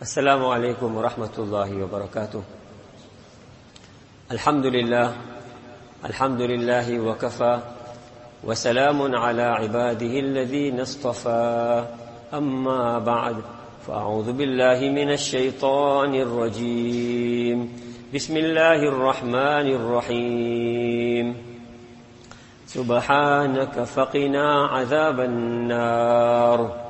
السلام عليكم ورحمة الله وبركاته. الحمد لله الحمد لله وكفى وسلام على عباده الذين اصطفى. أما بعد فأعوذ بالله من الشيطان الرجيم. بسم الله الرحمن الرحيم. سبحانك فقنا عذاب النار.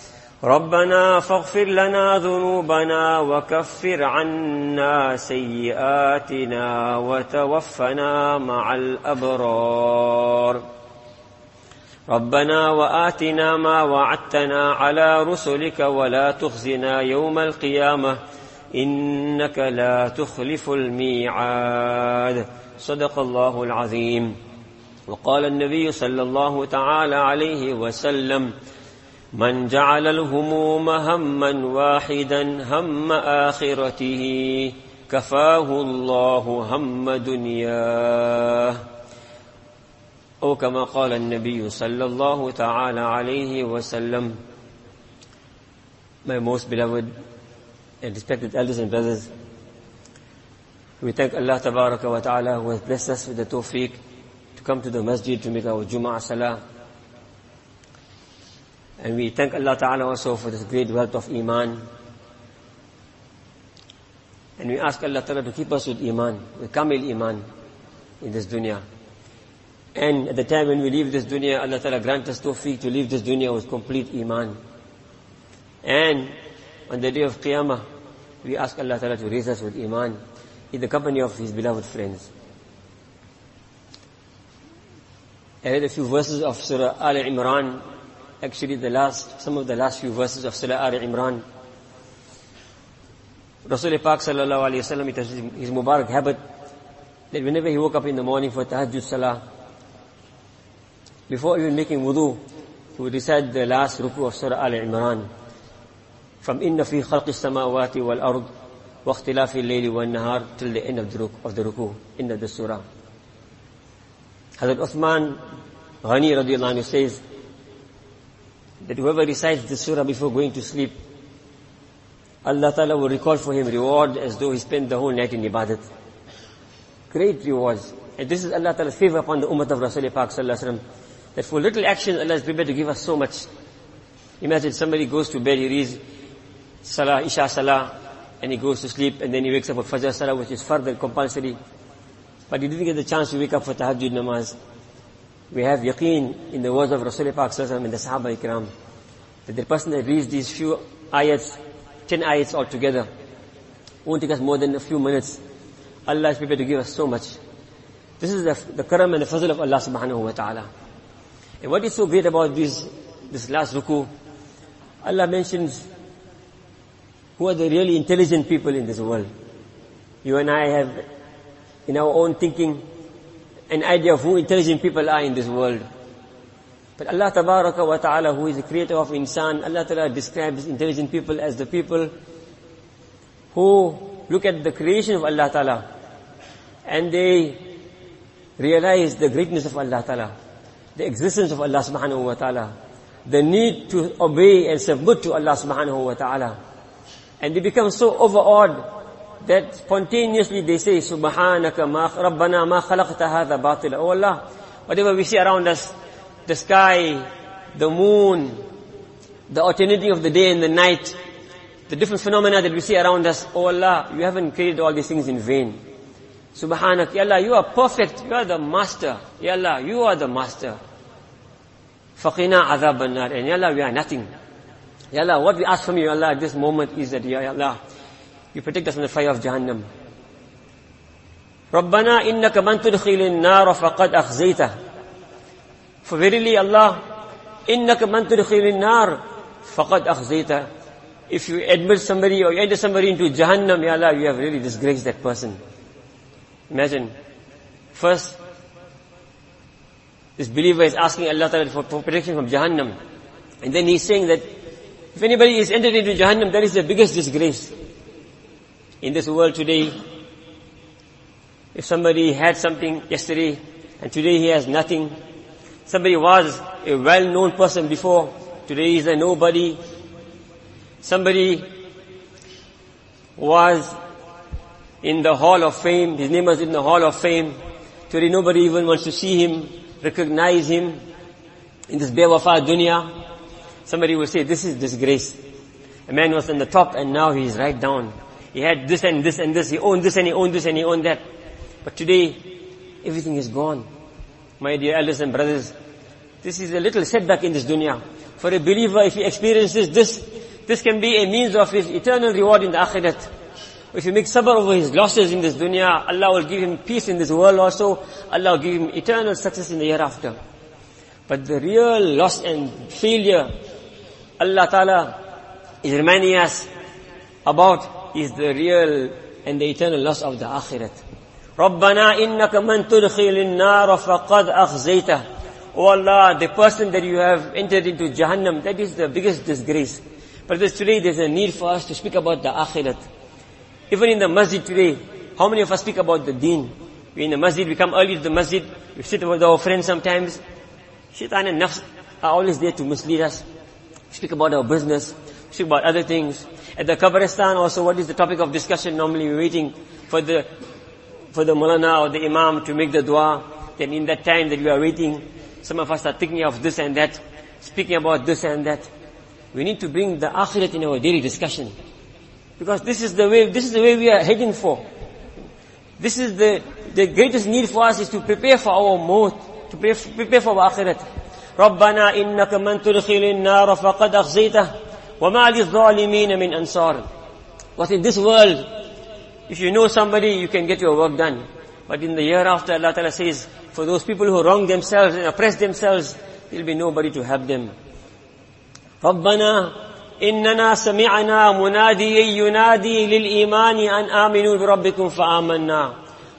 ربنا فاغفر لنا ذنوبنا وكفر عنا سيئاتنا وتوفنا مع الأبرار. ربنا وآتنا ما وعدتنا على رسلك ولا تخزنا يوم القيامة. إنك لا تخلف الميعاد. صدق الله العظيم. وقال النبي صلى الله تعالى عليه وسلم من جعل الهموم هما واحدا هم آخرته كفاه الله هم دنياه أو كما قال النبي صلى الله تعالى عليه وسلم My most beloved and respected elders and brothers, we thank Allah Tabaraka wa Ta'ala who has blessed us with the tawfiq to come to the masjid to make our Jum'ah Salah. And we thank Allah Ta'ala also for this great wealth of Iman. And we ask Allah Ta'ala to keep us with Iman, with Kamil Iman in this dunya. And at the time when we leave this dunya, Allah Ta'ala grant us tawfiq to leave this dunya with complete Iman. And on the day of Qiyamah, we ask Allah Ta'ala to raise us with Iman in the company of His beloved friends. I read a few verses of Surah Al Imran, actually the last, some of the last few verses of Surah Al Imran. Rasul Pak Sallallahu Alaihi Wasallam, it was his Mubarak habit that whenever he woke up in the morning for Tahajjud Salah, before even making wudu, he would recite the last ruku of Surah Al Imran. From inna fi khalqi samawati wal ard wa ikhtilafi al-layli wal nahar till the end of the ruku, of the ruku, end of the surah. Hazrat Uthman Ghani radiallahu anhu says that whoever recites the surah before going to sleep, Allah Ta'ala will record for him reward as though he spent the whole night in ibadat. Great rewards. And this is Allah Ta'ala's favor upon the ummah of Rasulullah Pak. That for little action Allah is prepared to give us so much. Imagine somebody goes to bed, he reads Salah, Isha Salah, and he goes to sleep, and then he wakes up for Fajr Salah, which is further compulsory. But he didn't get the chance to wake up for Tahajjud Namaz. We have yaqeen in the words of Rasulullah Pak and the Sahaba Ikram, that the person that reads these few ayats, ten ayats altogether, won't take us more than a few minutes. Allah is prepared to give us so much. This is the, the karam and the fazl of Allah subhanahu wa ta'ala. And what is so great about this, this last ruku, Allah mentions who are the really intelligent people in this world. You and I have, in our own thinking, an idea of who intelligent people are in this world. But Allah Tabaraka wa Ta'ala, who is the creator of insan, Allah Ta'ala describes intelligent people as the people who look at the creation of Allah Ta'ala and they realize the greatness of Allah Ta'ala, the existence of Allah Subhanahu wa Ta'ala, the need to obey and submit to Allah Subhanahu wa Ta'ala. And they become so overawed that spontaneously they say, Subhanaka ma, Rabbana ma khalaqta hadha batila. Oh Allah, whatever we see around us, the sky, the moon, the alternating of the day and the night, the different phenomena that we see around us, oh Allah, you haven't created all these things in vain. Subhanak, Ya Allah, you are perfect, you are the master. Ya Allah, you are the master. Faqina nar and Ya Allah, we are nothing. Ya Allah, what we ask from you, Ya Allah, at this moment is that, Ya Allah, you protect us from the fire of Jahannam. ربنا إنك من تدخل النار فقد أخزيته For verily Allah, إنك من تدخل النار فقد أخزيته If you admit somebody or you enter somebody into Jahannam, Ya Allah, you have really disgraced that person. Imagine, first, this believer is asking Allah Ta'ala for, for protection from Jahannam. And then he's saying that if anybody is entered into Jahannam, that is the biggest disgrace. In this world today, if somebody had something yesterday and today he has nothing, somebody was a well-known person before, today he's a nobody, somebody was in the hall of fame, his name was in the hall of fame, today nobody even wants to see him, recognize him in this bewafa dunya. Somebody will say, this is disgrace. A man was on the top and now he is right down. He had this and this and this, he owned this and he owned this and he owned that. But today, everything is gone. My dear elders and brothers, this is a little setback in this dunya. For a believer, if he experiences this, this can be a means of his eternal reward in the akhirat. If he makes sabr over his losses in this dunya, Allah will give him peace in this world also. Allah will give him eternal success in the hereafter. But the real loss and failure, Allah Ta'ala is reminding us about is the real and the eternal loss of the akhirat. رَبَّنَا إِنَّكَ مَن تُدْخِلِ النَّارَ فَقَدْ أَخْزَيْتَهُ Oh Allah, the person that you have entered into Jahannam, that is the biggest disgrace. But today there's a need for us to speak about the akhirat. Even in the masjid today, how many of us speak about the deen? We in the masjid, we come early to the masjid, we sit with our friends sometimes. Shaitan and nafs are always there to mislead us. We speak about our business, we speak about other things. At the Kabristan also, what is the topic of discussion? Normally we're waiting for the, for the mulana or the imam to make the dua. Then in that time that we are waiting, some of us are thinking of this and that, speaking about this and that. We need to bring the akhirat in our daily discussion. Because this is the way, this is the way we are heading for. This is the, the greatest need for us is to prepare for our maut, to prepare for our akhirat. ربنا إنك من تدخل النار فقد أخزيته وَمَا لِلظَّالِمِينَ مِنْ أَنصَارٍ But in this world, if you know somebody, you can get your work done. But in the hereafter, Allah Ta'ala says, for those people who wrong themselves and oppress themselves, there'll be nobody to help them. رَبَّنَا إِنَّنَا سَمِعَنَا مُنَادِيًا يُنَادِي لِلْإِيمَانِ أَنْ آمِنُوا بِرَبِّكُمْ فَآمَنَّا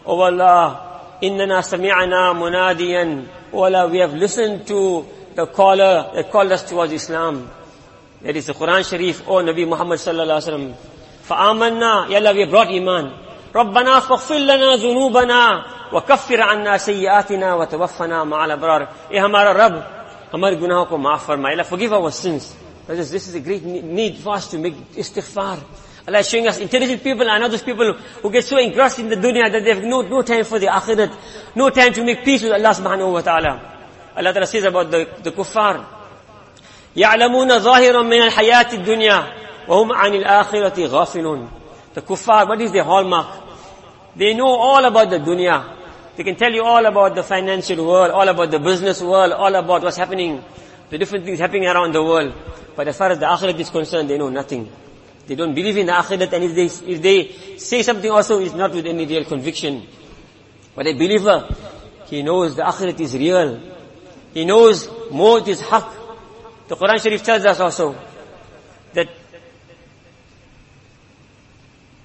O oh Allah, إِنَّنَا سَمِعَنَا مُنَادِيًا O oh Allah, we have listened to the caller that called us towards Islam. That is the Quran Sharif, O oh, Nabi Muhammad sallallahu alaihi wasallam. فآمنا يلا we brought iman. ربنا فاغفر لنا ذنوبنا وكفر عنا سيئاتنا وتوفنا مع الأبرار. اے ہمارا رب ہمارے گناہوں کو معاف فرمائے. Allah forgive our sins. Brothers, this is a great need for us to make istighfar. Allah is showing us intelligent people and others people who get so engrossed in the dunya that they have no, no time for the akhirat, no time to make peace with Allah subhanahu wa ta'ala. Allah ta'ala says about the, the kuffar, يعلمون ظاهرا من الحياة الدنيا وهم عن الآخرة غافلون. The kuffar, what is their hallmark? They know all about the dunya. They can tell you all about the financial world, all about the business world, all about what's happening, the different things happening around the world. But as far as the akhirat is concerned, they know nothing. They don't believe in the akhirat and if they, if they say something also, it's not with any real conviction. But a believer, he knows the akhirat is real. He knows maut is haq. The Quran Sharif tells us also that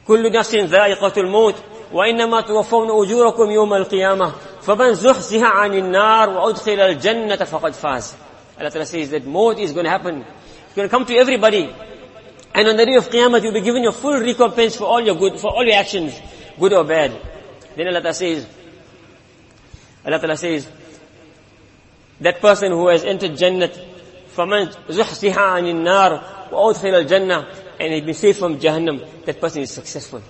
كل نفس ذائقة الموت وإنما توفون أجوركم يوم القيامة فمن زحزح عن النار وأدخل الجنة فقد فاز Allah Ta'ala says that maut is going to happen going to come to everybody. And on the day of Qiyamah, you'll be given your full recompense for all your good, for all your actions, good or bad. Then Allah Ta'ala says, Allah Ta'ala says, that person who has entered Jannat, فمن زحزح عن النار وأدخل الجنة and he's been saved from Jahannam, that person is successful.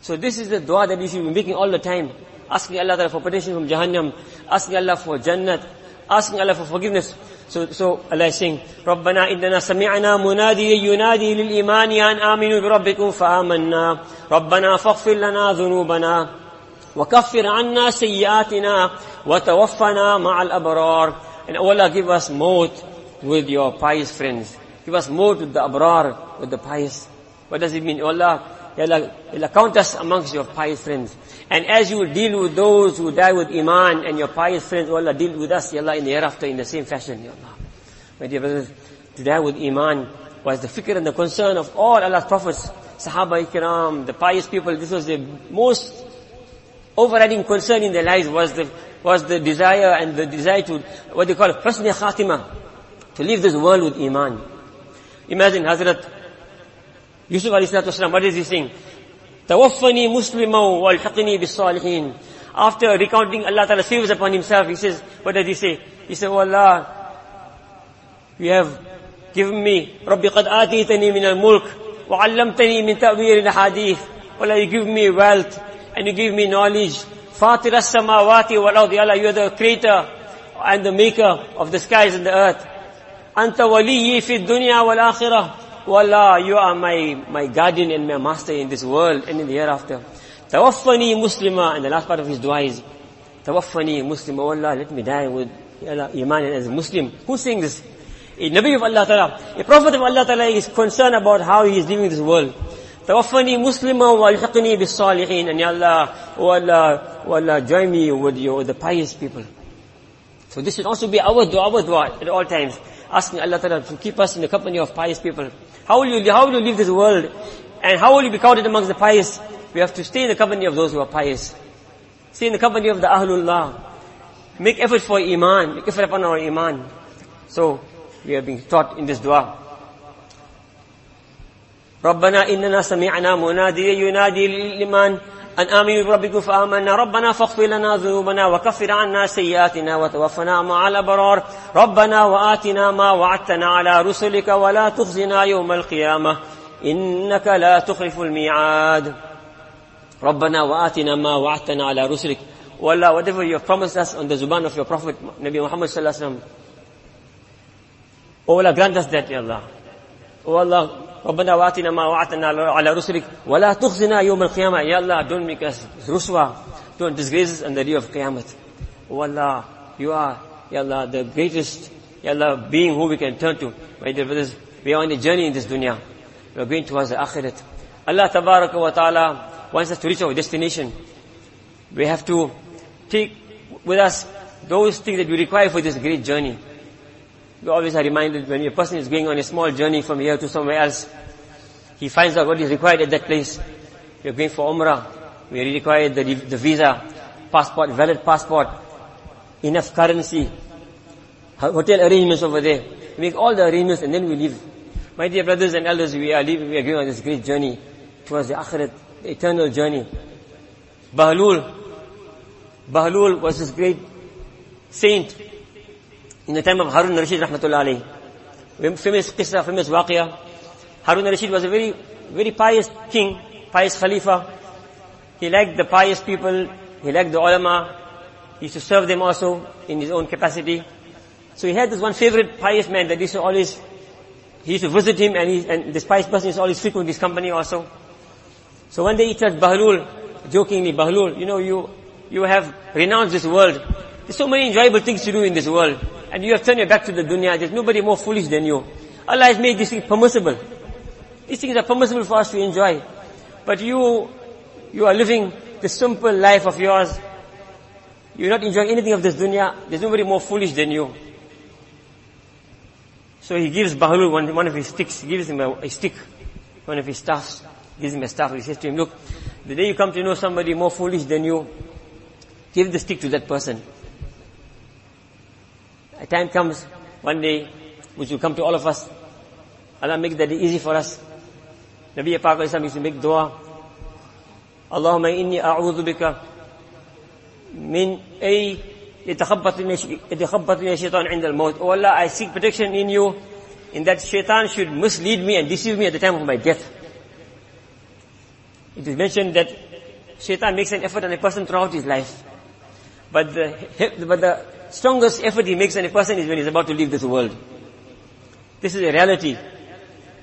So this is the dua that we should be making all the time, asking Allah for protection from Jahannam, asking Allah for Jannat, asking Allah for forgiveness. So, so Allah is saying, رَبَّنَا إِنَّنَا سَمِعْنَا مُنَادِيًا يُنَادِي لِلْإِيمَانِ أَنْ آمِنُوا بِرَبِّكُمْ فَآمَنَّا رَبَّنَا فَاغْفِرْ لَنَا ذُنُوبَنَا وَكَفِّرْ عَنَّا سَيِّئَاتِنَا وَتَوَفَّنَا مَعَ الْأَبْرَارِ And Allah give us maut with your pious friends. Give us maut with the abrar, with the pious. What does it mean? Oh, Allah, Allah, Allah count us amongst your pious friends. And as you deal with those who die with Iman and your pious friends, oh Allah, deal with us, Ya Allah, in the hereafter in the same fashion, Ya Allah. My dear brothers, to die with Iman was the fikr and the concern of all Allah's prophets, Sahaba Ikram, the pious people. This was the most overriding concern in their lives was the was the desire and the desire to, what they call husn khatima, to leave this world with iman. Imagine Hazrat Yusuf alayhi salatu wasalam, what is he saying? Tawaffani musliman walhaqni bis After recounting Allah Ta'ala saves upon himself, he says, what does he say? He said, Oh Allah, you have given me, Rabbi qad atitani min al-mulk, wa allamtani min ta'wir al-hadith. Allah, you give me wealth, and you give me knowledge. Fatir as-samawati wal ardi. Allah, you are the creator and the maker of the skies and the earth. Anta waliyyi fi dunya wal akhirah. Oh Allah, you are my, my guardian and my master in this world and in the hereafter. Tawaffani muslima, and the last part of his dua is, Tawaffani muslima, oh Allah, let me die with Allah, iman as a Muslim. Who's saying this? A Nabi of Allah Ta'ala, a Prophet of Allah Ta'ala is concerned about how he is living this world. توفني مسلما والحقني بالصالحين and Ya Allah, oh Allah, oh Allah, join me with you, with the pious people. So this should also be our dua, our dua at all times. Asking Allah Ta'ala to keep us in the company of pious people. How will you, how will you live this world? And how will you be counted amongst the pious? We have to stay in the company of those who are pious. Stay in the company of the Ahlullah. Make effort for Iman. Make effort upon our Iman. So, we are being taught in this dua. ربنا إننا سمعنا مناديا ينادي للإيمان أن آمنوا بربكم فآمنا. ربنا فاغفر لنا ذنوبنا وكفر عنا سيئاتنا وتوفنا مع الأبرار. ربنا وآتنا ما وعدتنا على رسلك ولا تخزنا يوم القيامة. إنك لا تخلف الميعاد. ربنا وآتنا ما وعدتنا على رسلك. والله whatever you promised us on the zuban of your Prophet Nabi Muhammad صلى الله عليه وسلم. Oh Allah grant us that Ya Allah. Oh Allah ربنا واتنا ما وعدتنا على رسلك ولا تخزنا يوم القيامة يا الله don't make us رسوا don't disgrace us on the day of Qiyamah oh Allah you are Ya Allah the greatest Ya Allah being who we can turn to my dear brothers we are on a journey in this dunya we are going towards the akhirat Allah tabaraka wa ta'ala wants us to reach our destination we have to take with us those things that we require for this great journey we always are reminded when a person is going on a small journey from here to somewhere else, he finds out what is required at that place. We are going for Umrah. We require the, the visa, passport, valid passport, enough currency, hotel arrangements over there. We make all the arrangements and then we leave. My dear brothers and elders, we are leaving, we are going on this great journey towards the Akhirat, the eternal journey. Bahlul, Bahlul was this great saint in the time of Harun Rashid rahmatullah. Famous qissa, famous waqia. Harun Rashid was a very, very pious king, pious khalifa. He liked the pious people, he liked the ulama, he used to serve them also in his own capacity. So he had this one favorite pious man that used to always, he used to visit him and, he, and this pious person to always frequent his company also. So one day he told Bahlul, jokingly, Bahlul, you know, you, you have renounced this world. There's so many enjoyable things to do in this world and you have turned your back to the dunya, there's nobody more foolish than you. Allah has made these things permissible. These things are permissible for us to enjoy. But you, you are living the simple life of yours. You're not enjoying anything of this dunya. There's nobody more foolish than you. So he gives Bahlul one, one of his sticks, he gives him a, a stick, one of his staffs, He gives him a staff. He says to him, look, the day you come to know somebody more foolish than you, give the stick to that person. A time comes, one day, which will come to all of us. Allah make that easy for us. Nabi Pak Islam used to make dua. Allahumma inni a'udhu bika min ay يتخبطني الشيطان عند الموت. Oh Allah, I seek protection in you in that shaitan should mislead me and deceive me at the time of my death. It is mentioned that shaitan makes an effort on a person throughout his life. But the, but the strongest effort he makes on a person is when he's about to leave this world. This is a reality.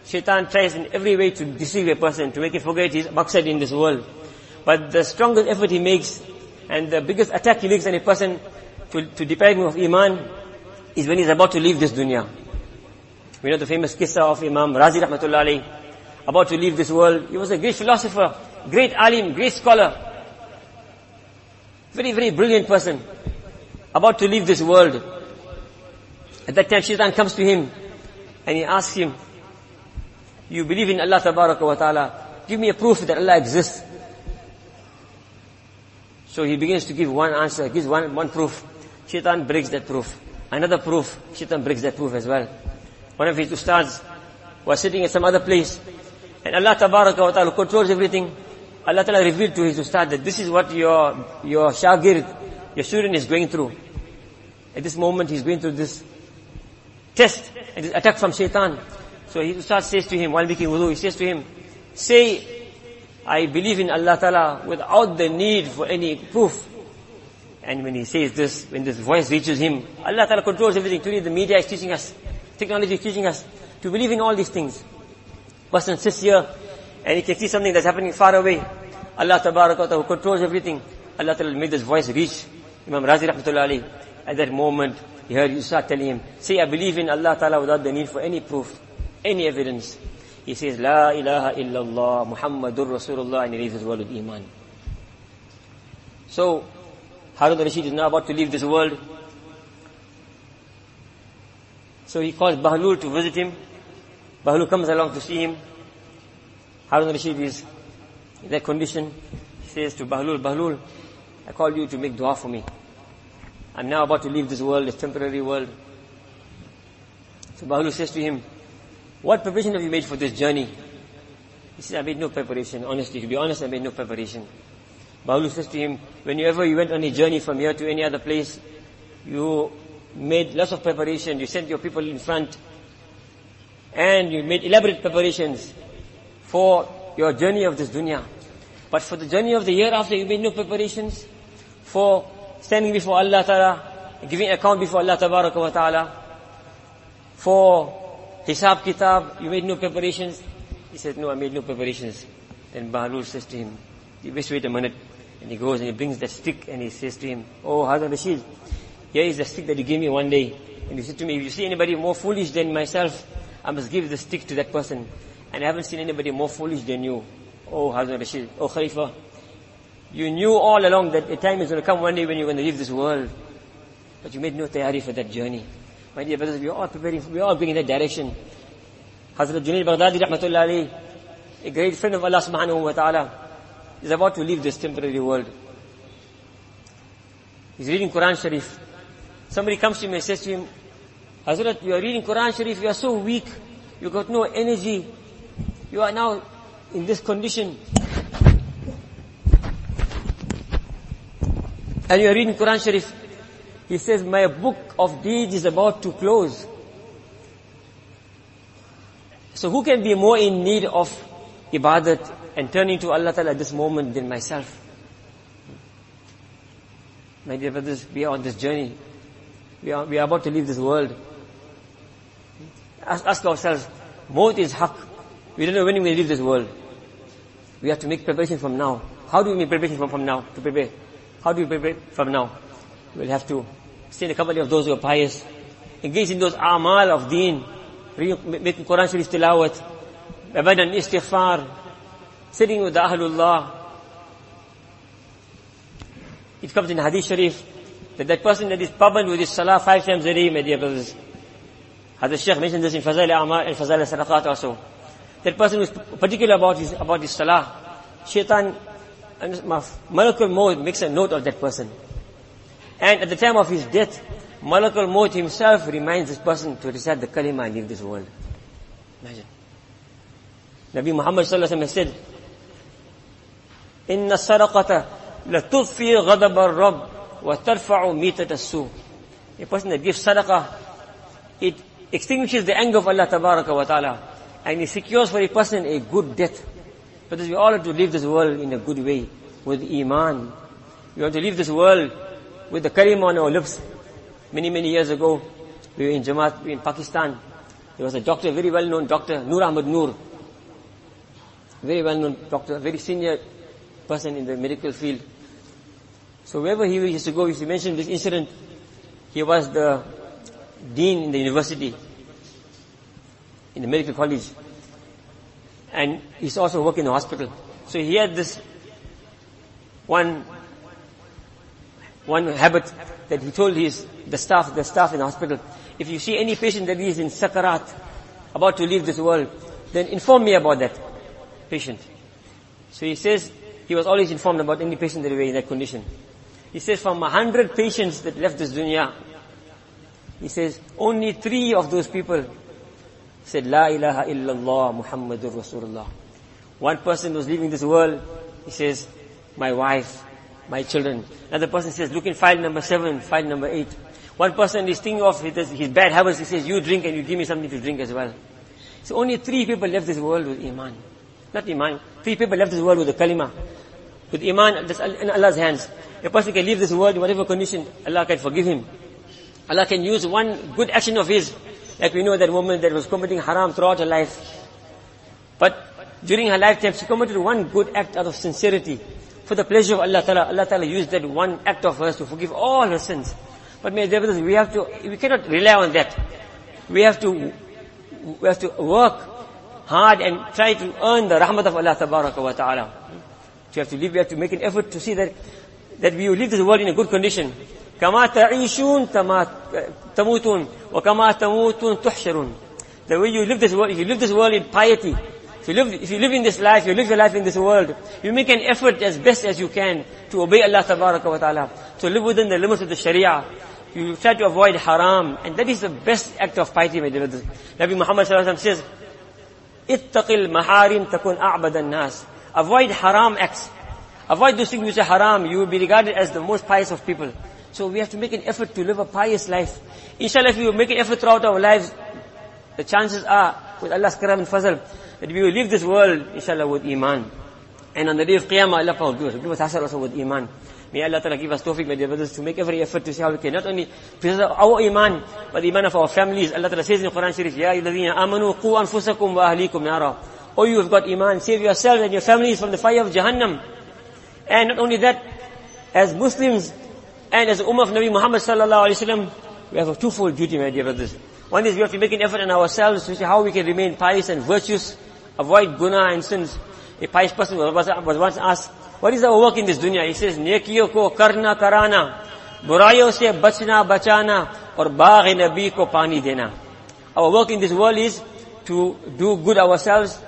Shaitan tries in every way to deceive a person, to make him forget his maqsad in this world. But the strongest effort he makes, and the biggest attack he makes on a person to, to deprive him of iman, is when he's about to leave this dunya. We know the famous kissa of Imam Razi rahmatullah about to leave this world. He was a great philosopher, great alim, great scholar. Very, very brilliant person about to leave this world. At that time, Shaitan comes to him and he asks him, you believe in Allah Tabaraka wa Ta'ala, give me a proof that Allah exists. So he begins to give one answer, gives one, one proof. Shaitan breaks that proof. Another proof, Shaitan breaks that proof as well. One of his ustads was sitting at some other place, and Allah Tabaraka wa Ta'ala controls everything. Allah Ta'ala revealed to his ustad that this is what your, your shagird, your student is going through. At this moment he's going through this test, and this attack from shaitan. So his ustad says to him, while making wudu, he says to him, say, I believe in Allah Ta'ala without the need for any proof. And when he says this, when this voice reaches him, Allah Ta'ala controls everything. Today the media is teaching us, technology is teaching us to believe in all these things. Person sits here and he can see something that's happening far away. Allah Ta'ala controls everything. Allah Ta'ala made this voice reach Imam Razi Rahmatullah. At that moment, he heard you telling him, say I believe in Allah Ta'ala without the need for any proof, any evidence. He says, La ilaha illallah Muhammadur Rasulullah and he leaves this world with Iman. So, Harun al-Rashid is now about to leave this world. So he calls Bahlul to visit him. Bahlul comes along to see him. Harun al-Rashid is in that condition. He says to Bahlul, Bahlul, I called you to make dua for me. I'm now about to leave this world, this temporary world. So Bahlul says to him, what preparation have you made for this journey? He says, I made no preparation. Honestly, to be honest, I made no preparation. Bahlul says to him, whenever you went on a journey from here to any other place, you made lots of preparation. You sent your people in front. And you made elaborate preparations for your journey of this dunya. But for the journey of the hereafter, you made no preparations for standing before Allah Ta'ala, giving account before Allah Ta'ala, for Hisab Kitab, you made no preparations? He said, no, I made no preparations. Then Bahlul says to him, you best wait a minute. And he goes and he brings that stick and he says to him, Oh Harun Rashid, here is the stick that you gave me one day. And he said to me, if you see anybody more foolish than myself, I must give the stick to that person. And I haven't seen anybody more foolish than you. Oh Harun Rashid, oh Khalifa, you knew all along that a time is going to come one day when you're going to leave this world. But you made no tayari for that journey. My dear brothers, we are all preparing, we are all going in that direction. Hazrat Junaid Baghdadi a great friend of Allah subhanahu wa ta'ala, is about to leave this temporary world. He's reading Quran Sharif. Somebody comes to him and says to him, Hazrat, you are reading Quran Sharif, you are so weak, you got no energy, you are now in this condition. And you are reading Quran Sharif. He says, my book of deeds is about to close. So who can be more in need of ibadat and turning to Allah Ta'ala at this moment than myself? My dear brothers, we are on this journey. We are, we are about to leave this world. Ask, ask ourselves, Maut is haq. We don't know when we leave this world. We have to make preparation from now. How do we make preparation from, from now to prepare? How do we prepare from now? We'll have to stay in the company of those who are pious, engage in those amal of deen, making Quran Sharif tilawat, abadan istighfar, sitting with the Ahlullah. It comes in Hadith Sharif that that person that is paban with his salah five times a day, my dear brothers. Hadith Shaykh mentioned this in Fazail Amal and Fazail Sadaqat also. That person who is particular about his, about his salah, shaitan, Malakul Maut makes a note of that person. And at the time of his death, Malakul Maut himself reminds this person to recite the kalima and leave this world. Imagine. Nabi Muhammad sallallahu alaihi said, إن الصدقة لتطفي غضب الرب وترفع ميتة السوء. A person that gives sadaqah, it extinguishes the anger of Allah tabaraka wa ta'ala and it secures for a person a good death. Because we all have to live this world in a good way, with iman. We want to live this world with the kalim on our lips. Many, many years ago, we were in Jamaat we were in Pakistan. There was a doctor, very well-known doctor, Nur Ahmad Nur. Very well-known doctor, very senior person in the medical field. So wherever he used to go, he used to mention this incident. He was the dean in the university, in the medical college. And he's also working in the hospital. So he had this one, one habit that he told his, the staff, the staff in the hospital, if you see any patient that is in sakarat, about to leave this world, then inform me about that patient. So he says, he was always informed about any patient that were in that condition. He says from a hundred patients that left this dunya, he says only three of those people said, La ilaha illallah Muhammadur Rasulullah. One person was leaving this world, he says, my wife, my children. Another person says, look in file number seven, file number eight. One person is thinking of his, his bad habits, he says, you drink and you give me something to drink as well. So only three people left this world with Iman. Not Iman. Three people left this world with the kalima. With Iman, in Allah's hands. A person can leave this world in whatever condition, Allah can forgive him. Allah can use one good action of his. Like we know that woman that was committing haram throughout her life. But during her lifetime, she committed one good act out of sincerity. For the pleasure of Allah Ta'ala, Allah Ta'ala used that one act of hers to forgive all her sins. But may we have to, we cannot rely on that. We have to, we have to work hard and try to earn the rahmat of Allah Ta'ala. We have to live, we have to make an effort to see that, that we will leave this world in a good condition. كما تعيشون تموتون وكما تموتون تحشرون. The way you live this world, if you live this world in piety, if you live, if you live in this life, you live your life in this world, you make an effort as best as you can to obey Allah wa ta'ala, to live within the limits of the Sharia, you try to avoid haram, and that is the best act of piety, my dear brothers. Nabi Muhammad says, "Ittaqil maharim takun a'bad nas." Avoid haram acts. Avoid those things which are haram. You will be regarded as the most pious of people. So we have to make an effort to live a pious life. Inshallah, if we make an effort throughout our lives, the chances are, with Allah's karam and fazl, that we will leave this world, inshallah, with iman. And on the day of Qiyamah, Allah will give us, give us hasar also with iman. May Allah Ta'ala give us tawfiq, my dear brothers, to make every effort to see how we can not only preserve our iman, but the iman of our families. Allah Ta'ala says in the Quran Sharif, Ya illadhina amanu qu anfusakum wa ahlikum nara. Oh, you have got iman, save yourselves and your families from the fire of Jahannam. And not only that, as Muslims and as the Ummah of Nabi Muhammad Sallallahu Alaihi Wasallam, we have a twofold duty, my dear brothers. One is we have to make an effort in ourselves to see how we can remain pious and virtuous, avoid guna and sins. A pious person was, was once asked, what is our work in this dunya? He says, nekiyo ko karna karana, burayo se bachna bachana, or baagh nabi ko pani dena. Our work in this world is to do good ourselves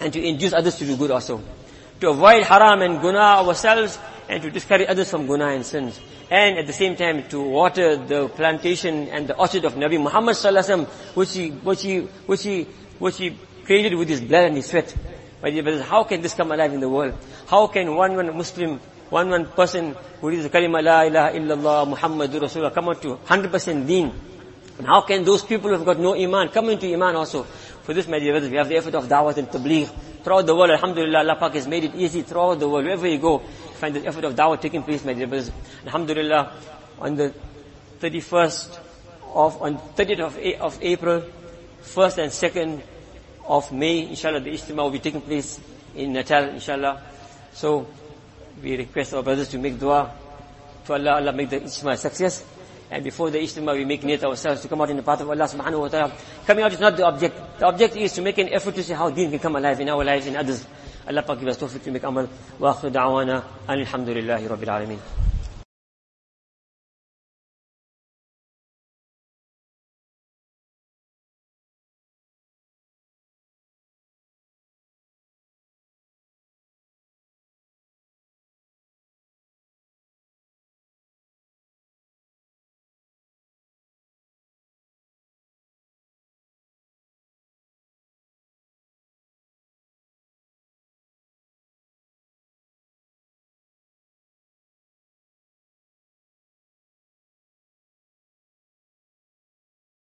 and to induce others to do good also. To avoid haram and guna ourselves and to discourage others from guna and sins. And at the same time to water the plantation and the orchard of Nabi Muhammad sallallahu which he, which he, which he, which he created with his blood and his sweat. My dear brothers, how can this come alive in the world? How can one one Muslim, one one person who reads the kalima la ilaha illallah Muhammadur Rasulullah come on to 100% deen? And how can those people who have got no iman come into iman also? For this, my dear brothers, we have the effort of da'wah and tabligh. Throughout the world, alhamdulillah, Allah Pak has made it easy throughout the world. Wherever you go, find the effort of da'wah taking place, my dear brothers. Alhamdulillah, on the 31st of, on 30th of, of April, 1st and 2nd of May, inshallah, the Ijtima will be taking place in Natal, inshallah. So, we request our brothers to make dua to Allah, Allah make the Ijtima a success. And before the Ijtima, we make niyat ourselves to come out in the path of Allah subhanahu wa ta'ala. Coming out is not the object. The object is to make an effort to see how deen can come alive in our lives, in others. Allah give us tawfiq to make amal. Wa akhiru da'wana. Alhamdulillahi rabbil alameen.